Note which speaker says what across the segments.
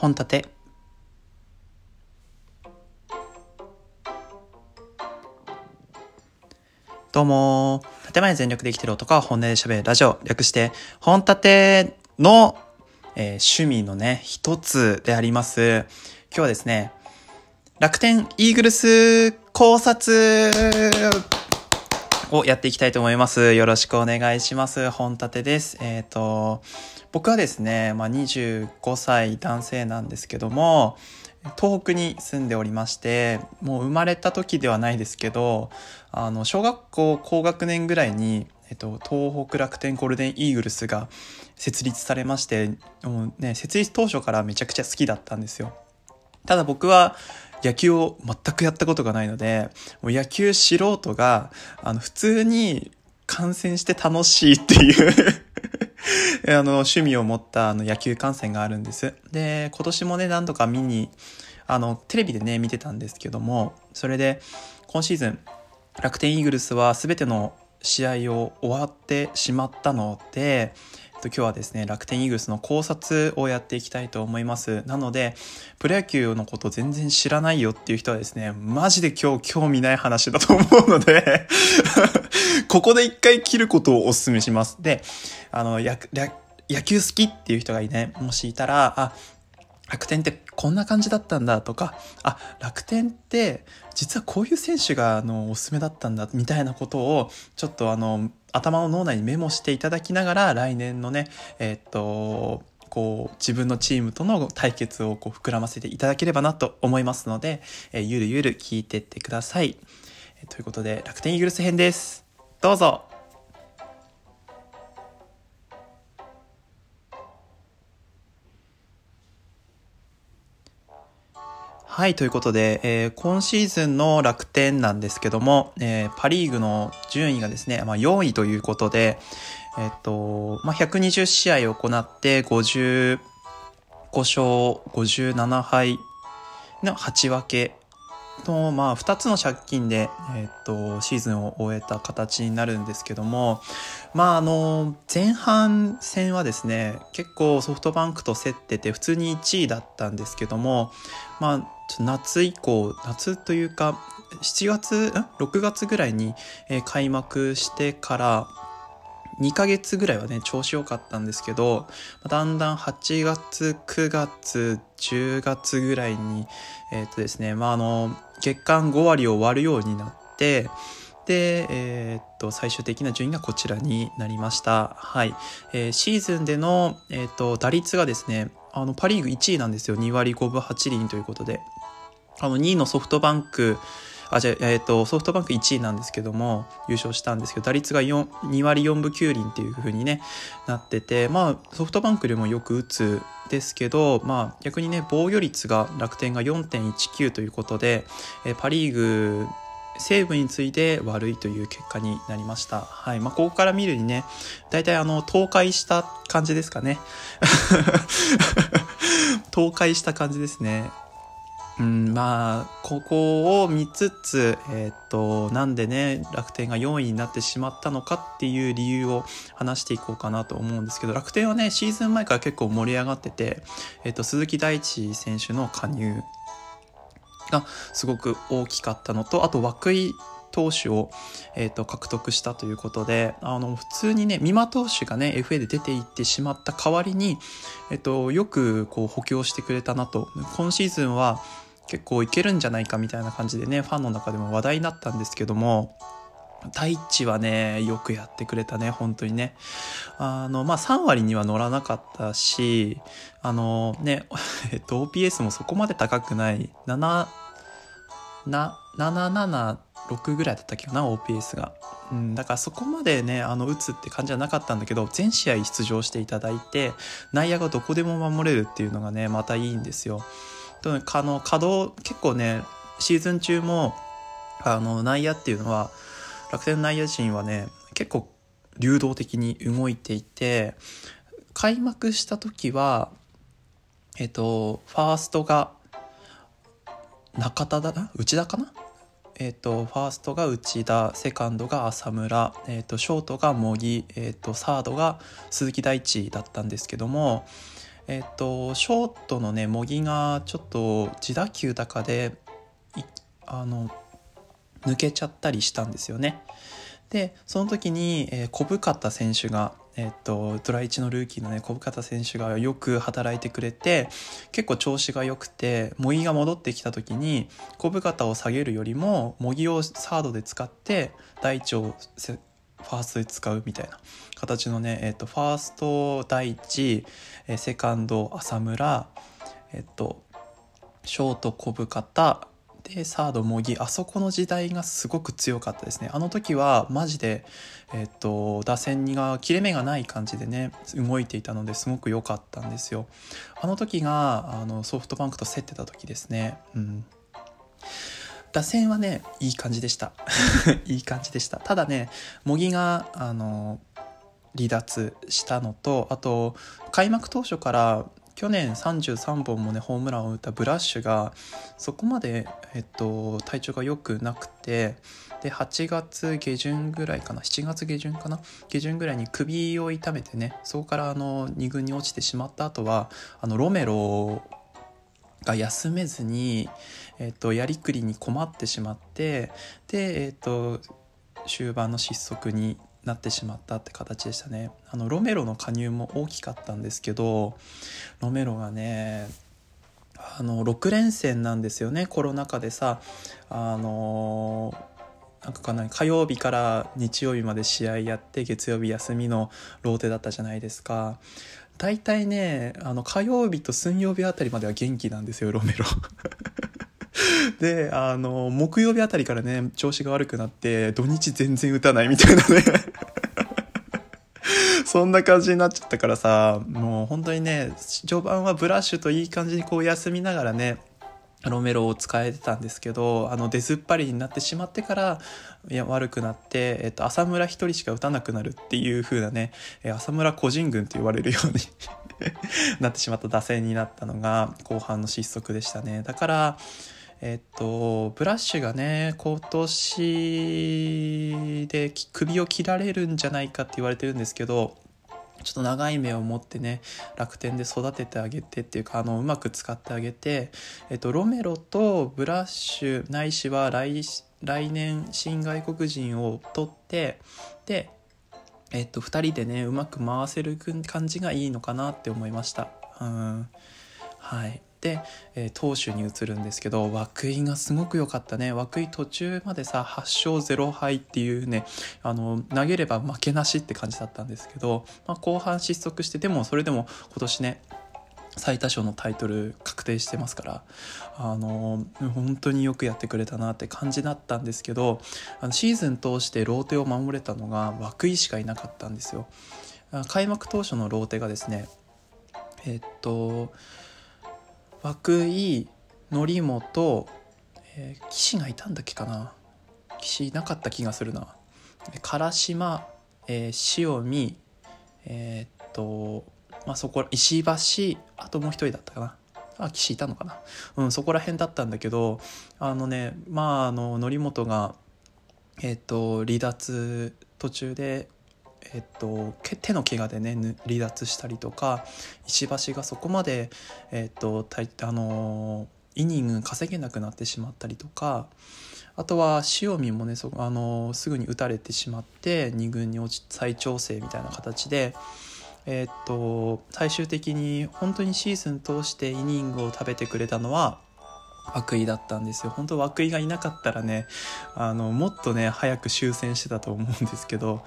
Speaker 1: 本立てどうも建前全力で生きてる男は本音で喋るラジオ略して本立ての、えー、趣味のね一つであります今日はですね楽天イーグルス考察をやっていきたいと思います。よろしくお願いします。本立てです。えっ、ー、と、僕はですね、まあ、25歳男性なんですけども、東北に住んでおりまして、もう生まれた時ではないですけど、あの、小学校高学年ぐらいに、えっと、東北楽天ゴールデンイーグルスが設立されまして、もうね、設立当初からめちゃくちゃ好きだったんですよ。ただ僕は野球を全くやったことがないので、もう野球素人が、あの、普通に観戦して楽しいっていうあの、趣味を持ったあの野球観戦があるんです。で、今年もね、何度か見に、あの、テレビでね、見てたんですけども、それで、今シーズン、楽天イーグルスは全ての試合を終わってしまったので、今日はですね、楽天イーグルスの考察をやっていきたいと思います。なので、プロ野球のこと全然知らないよっていう人はですね、マジで今日興味ない話だと思うので ここで一回切ることをお勧めします。で、あの、野球好きっていう人がいね、もしいたら、あ、楽天ってこんな感じだったんだとか、あ、楽天って実はこういう選手があのおすすめだったんだみたいなことをちょっとあの頭の脳内にメモしていただきながら来年のね、えー、っと、こう自分のチームとの対決をこう膨らませていただければなと思いますので、えー、ゆるゆる聞いてってください。えー、ということで楽天イーグルス編です。どうぞはい、ということで、えー、今シーズンの楽天なんですけども、えー、パリーグの順位がですね、まあ、4位ということで、えっ、と、まあ、120試合を行って55勝57敗の8分けの、まあ、2つの借金で、えっ、と、シーズンを終えた形になるんですけども、まあ、あの、前半戦はですね、結構ソフトバンクと競ってて、普通に1位だったんですけども、まあ、夏以降、夏というか、7月、6月ぐらいに、え開幕してから、2ヶ月ぐらいはね、調子良かったんですけど、だんだん8月、9月、10月ぐらいに、えっ、ー、とですね、まあ、あの、月間5割を割るようになって、で、えー、っと、最終的な順位がこちらになりました。はい。えー、シーズンでの、え、っと、打率がですね、あの、パリーグ1位なんですよ。2割5分8厘ということで。あの、2位のソフトバンク、あ、じゃえっ、ー、と、ソフトバンク1位なんですけども、優勝したんですけど、打率が4 2割4分9厘っていう風にね、なってて、まあ、ソフトバンクよりもよく打つですけど、まあ、逆にね、防御率が楽天が4.19ということで、え、パリーグ西武について悪いという結果になりました。はい。まあ、ここから見るにね、大体あの、倒壊した感じですかね。倒壊した感じですね。うん、まあ、ここを見つつ、えっ、と、なんでね、楽天が4位になってしまったのかっていう理由を話していこうかなと思うんですけど、楽天はね、シーズン前から結構盛り上がってて、えっ、と、鈴木大地選手の加入がすごく大きかったのと、あと、涌井投手を、えーと、獲得したということであの普通にね美馬投手がね FA で出ていってしまった代わりに、えーと、よくこう補強してくれたなと今シーズンは結構いけるんじゃないかみたいな感じでねファンの中でも話題になったんですけども大地はね、よくやってくれたね、本当にね。あの、まあ、3割には乗らなかったし、あのね、えっと、OPS もそこまで高くない、7、な、776ぐらいだったっけな、OPS が。うん、だからそこまでね、あの、打つって感じはなかったんだけど、全試合出場していただいて、内野がどこでも守れるっていうのがね、またいいんですよ。あの、稼働、結構ね、シーズン中も、あの、内野っていうのは、楽天内野陣はね、結構流動的に動いていて、開幕した時は、えっと、ファーストが中田だな？内田かな？えっ、と、ファーストが内田、セカンドが浅村、えっ、と、ショートが茂木、えっ、と、サードが鈴木大地だったんですけども、えっ、と、ショートのね、模擬がちょっと自打球高で、あの、抜けちゃったりしたんですよね。で、その時に、えー、小深田選手が、えっと、ドラ1のルーキーのね、小深田選手がよく働いてくれて、結構調子が良くて、模擬が戻ってきた時に、小深田を下げるよりも、模擬をサードで使って、大腸をファーストで使うみたいな形のね、えっと、ファースト第一、えセカンド浅村、えっと、ショート小深田、でサード模擬あそこの時代がすごく強かったですね。あの時はマジで、えっと、打線にが切れ目がない感じでね動いていたのですごく良かったんですよ。あの時があのソフトバンクと競ってた時ですね。うん。打線はねいい感じでした。いい感じでした。ただね模擬があの離脱したのとあと開幕当初から去年33本もねホームランを打ったブラッシュがそこまで、えっと、体調が良くなくてで8月下旬ぐらいかな7月下旬かな下旬ぐらいに首を痛めてねそこからあの2軍に落ちてしまった後はあのロメロが休めずに、えっと、やりくりに困ってしまってで、えっと、終盤の失速になってしまったって形でしたね。あのロメロの加入も大きかったんですけどロメロがねあの6連戦なんですよね。コロナ禍でさあのなんかかな火曜日から日曜日まで試合やって月曜日休みのローテだったじゃないですか。大体ねあの火曜日と水曜日あたりまでは元気なんですよロメロ。で、あの、木曜日あたりからね、調子が悪くなって、土日全然打たないみたいなね そんな感じになっちゃったからさ、もう本当にね、序盤はブラッシュといい感じにこう休みながらね、ロメロを使えてたんですけど、あの出ずっぱりになってしまってから、いや、悪くなって、えっと、浅村一人しか打たなくなるっていう風なね、浅村個人軍って言われるように なってしまった打線になったのが、後半の失速でしたね。だから、えっと、ブラッシュがね、今年で首を切られるんじゃないかって言われてるんですけど、ちょっと長い目を持ってね、楽天で育ててあげてっていうか、あの、うまく使ってあげて、えっと、ロメロとブラッシュないしは来、来年新外国人を取って、で、えっと、2人でね、うまく回せる感じがいいのかなって思いました。うん。はい。えー、投手に移るんですけど涌井がすごく良かったね。涌井途中までさ8勝0敗っていうねあの投げれば負けなしって感じだったんですけど、まあ、後半失速してでもそれでも今年ね最多勝のタイトル確定してますからあの本当によくやってくれたなって感じだったんですけどあのシーズン通してローテを守れたのが涌井しかいなかったんですよ。開幕当初のローテがですねえっと涌井則本、えー、岸がいたんだっけかな。岸いなかった気がするな。唐島、えー、塩見えー、っとまあそこ石橋あともう一人だったかな。あ岸いたのかな。うんそこら辺だったんだけどあのねまああの則本がえっと離脱途中でえっと、手の怪我でね離脱したりとか石橋がそこまで、えっと、あのイニング稼げなくなってしまったりとかあとは塩見もねそあのすぐに打たれてしまって2軍に落ち再調整みたいな形で。えっと最終的に本当にシーズン通してイニングを食べてくれたのは涌井だったんですよ本当涌井がいなかったらねあのもっとね早く終戦してたと思うんですけど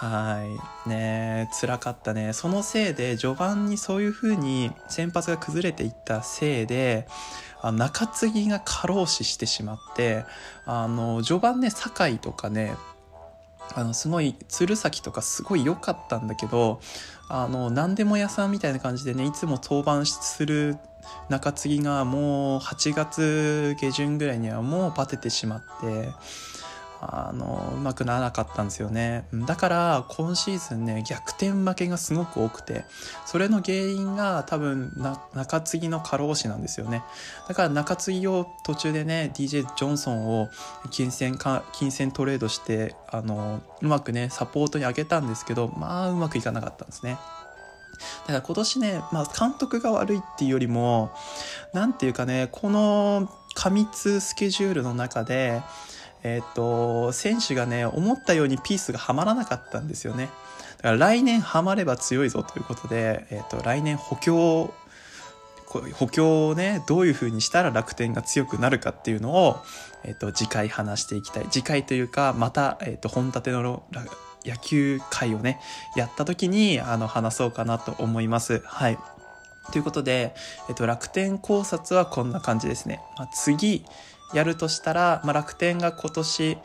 Speaker 1: はい。ね辛かったね。そのせいで序盤にそういう風に先発が崩れていったせいで中継ぎが過労死してしまってあの序盤ね酒井とかねあのすごい鶴崎とかすごい良かったんだけどあの何でも屋さんみたいな感じでねいつも登板する中継ぎがもう8月下旬ぐらいにはもうバテてしまってあのうまくならなかったんですよね。だから今シーズンね逆転負けがすごく多くてそれの原因が多分中継ぎの過労死なんですよね。だから中継ぎを途中でね DJ ジョンソンを金銭か金銭トレードしてあのうまくねサポートに上げたんですけどまあうまくいかなかったんですね。だから今年ね、まあ監督が悪いっていうよりも、なんていうかね、この過密スケジュールの中で、えっ、と、選手がね、思ったようにピースがはまらなかったんですよね。だから来年ハマれば強いぞということで、えっ、と、来年補強補強をねどういう風にしたら楽天が強くなるかっていうのを、えっと、次回話していきたい次回というかまた、えっと、本立ての野球会をねやった時にあの話そうかなと思います。はいということで、えっと、楽天考察はこんな感じですね。まあ、次やるとしたら、まあ、楽天が今年、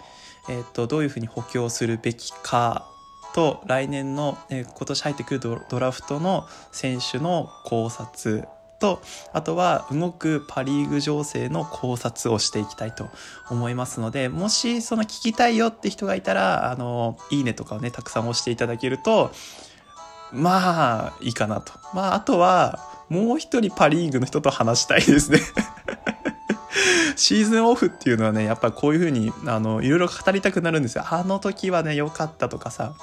Speaker 1: えっと、どういうふうに補強するべきかと来年の、えー、今年入ってくるドラフトの選手の考察とあとは動くパ・リーグ情勢の考察をしていきたいと思いますのでもしその聞きたいよって人がいたらあのいいねとかをねたくさん押していただけるとまあいいかなと。まああとはもう一人パ・リーグの人と話したいですね。シーズンオフっていうのはねやっぱこういう風にあのいろいろ語りたくなるんですよあの時はね良かったとかさ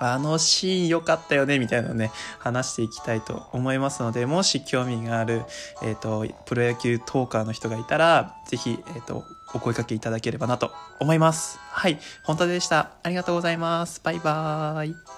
Speaker 1: あのシーン良かったよね、みたいなのね、話していきたいと思いますので、もし興味がある、えっ、ー、と、プロ野球トーカーの人がいたら、ぜひ、えっ、ー、と、お声かけいただければなと思います。はい、本当でした。ありがとうございます。バイバーイ。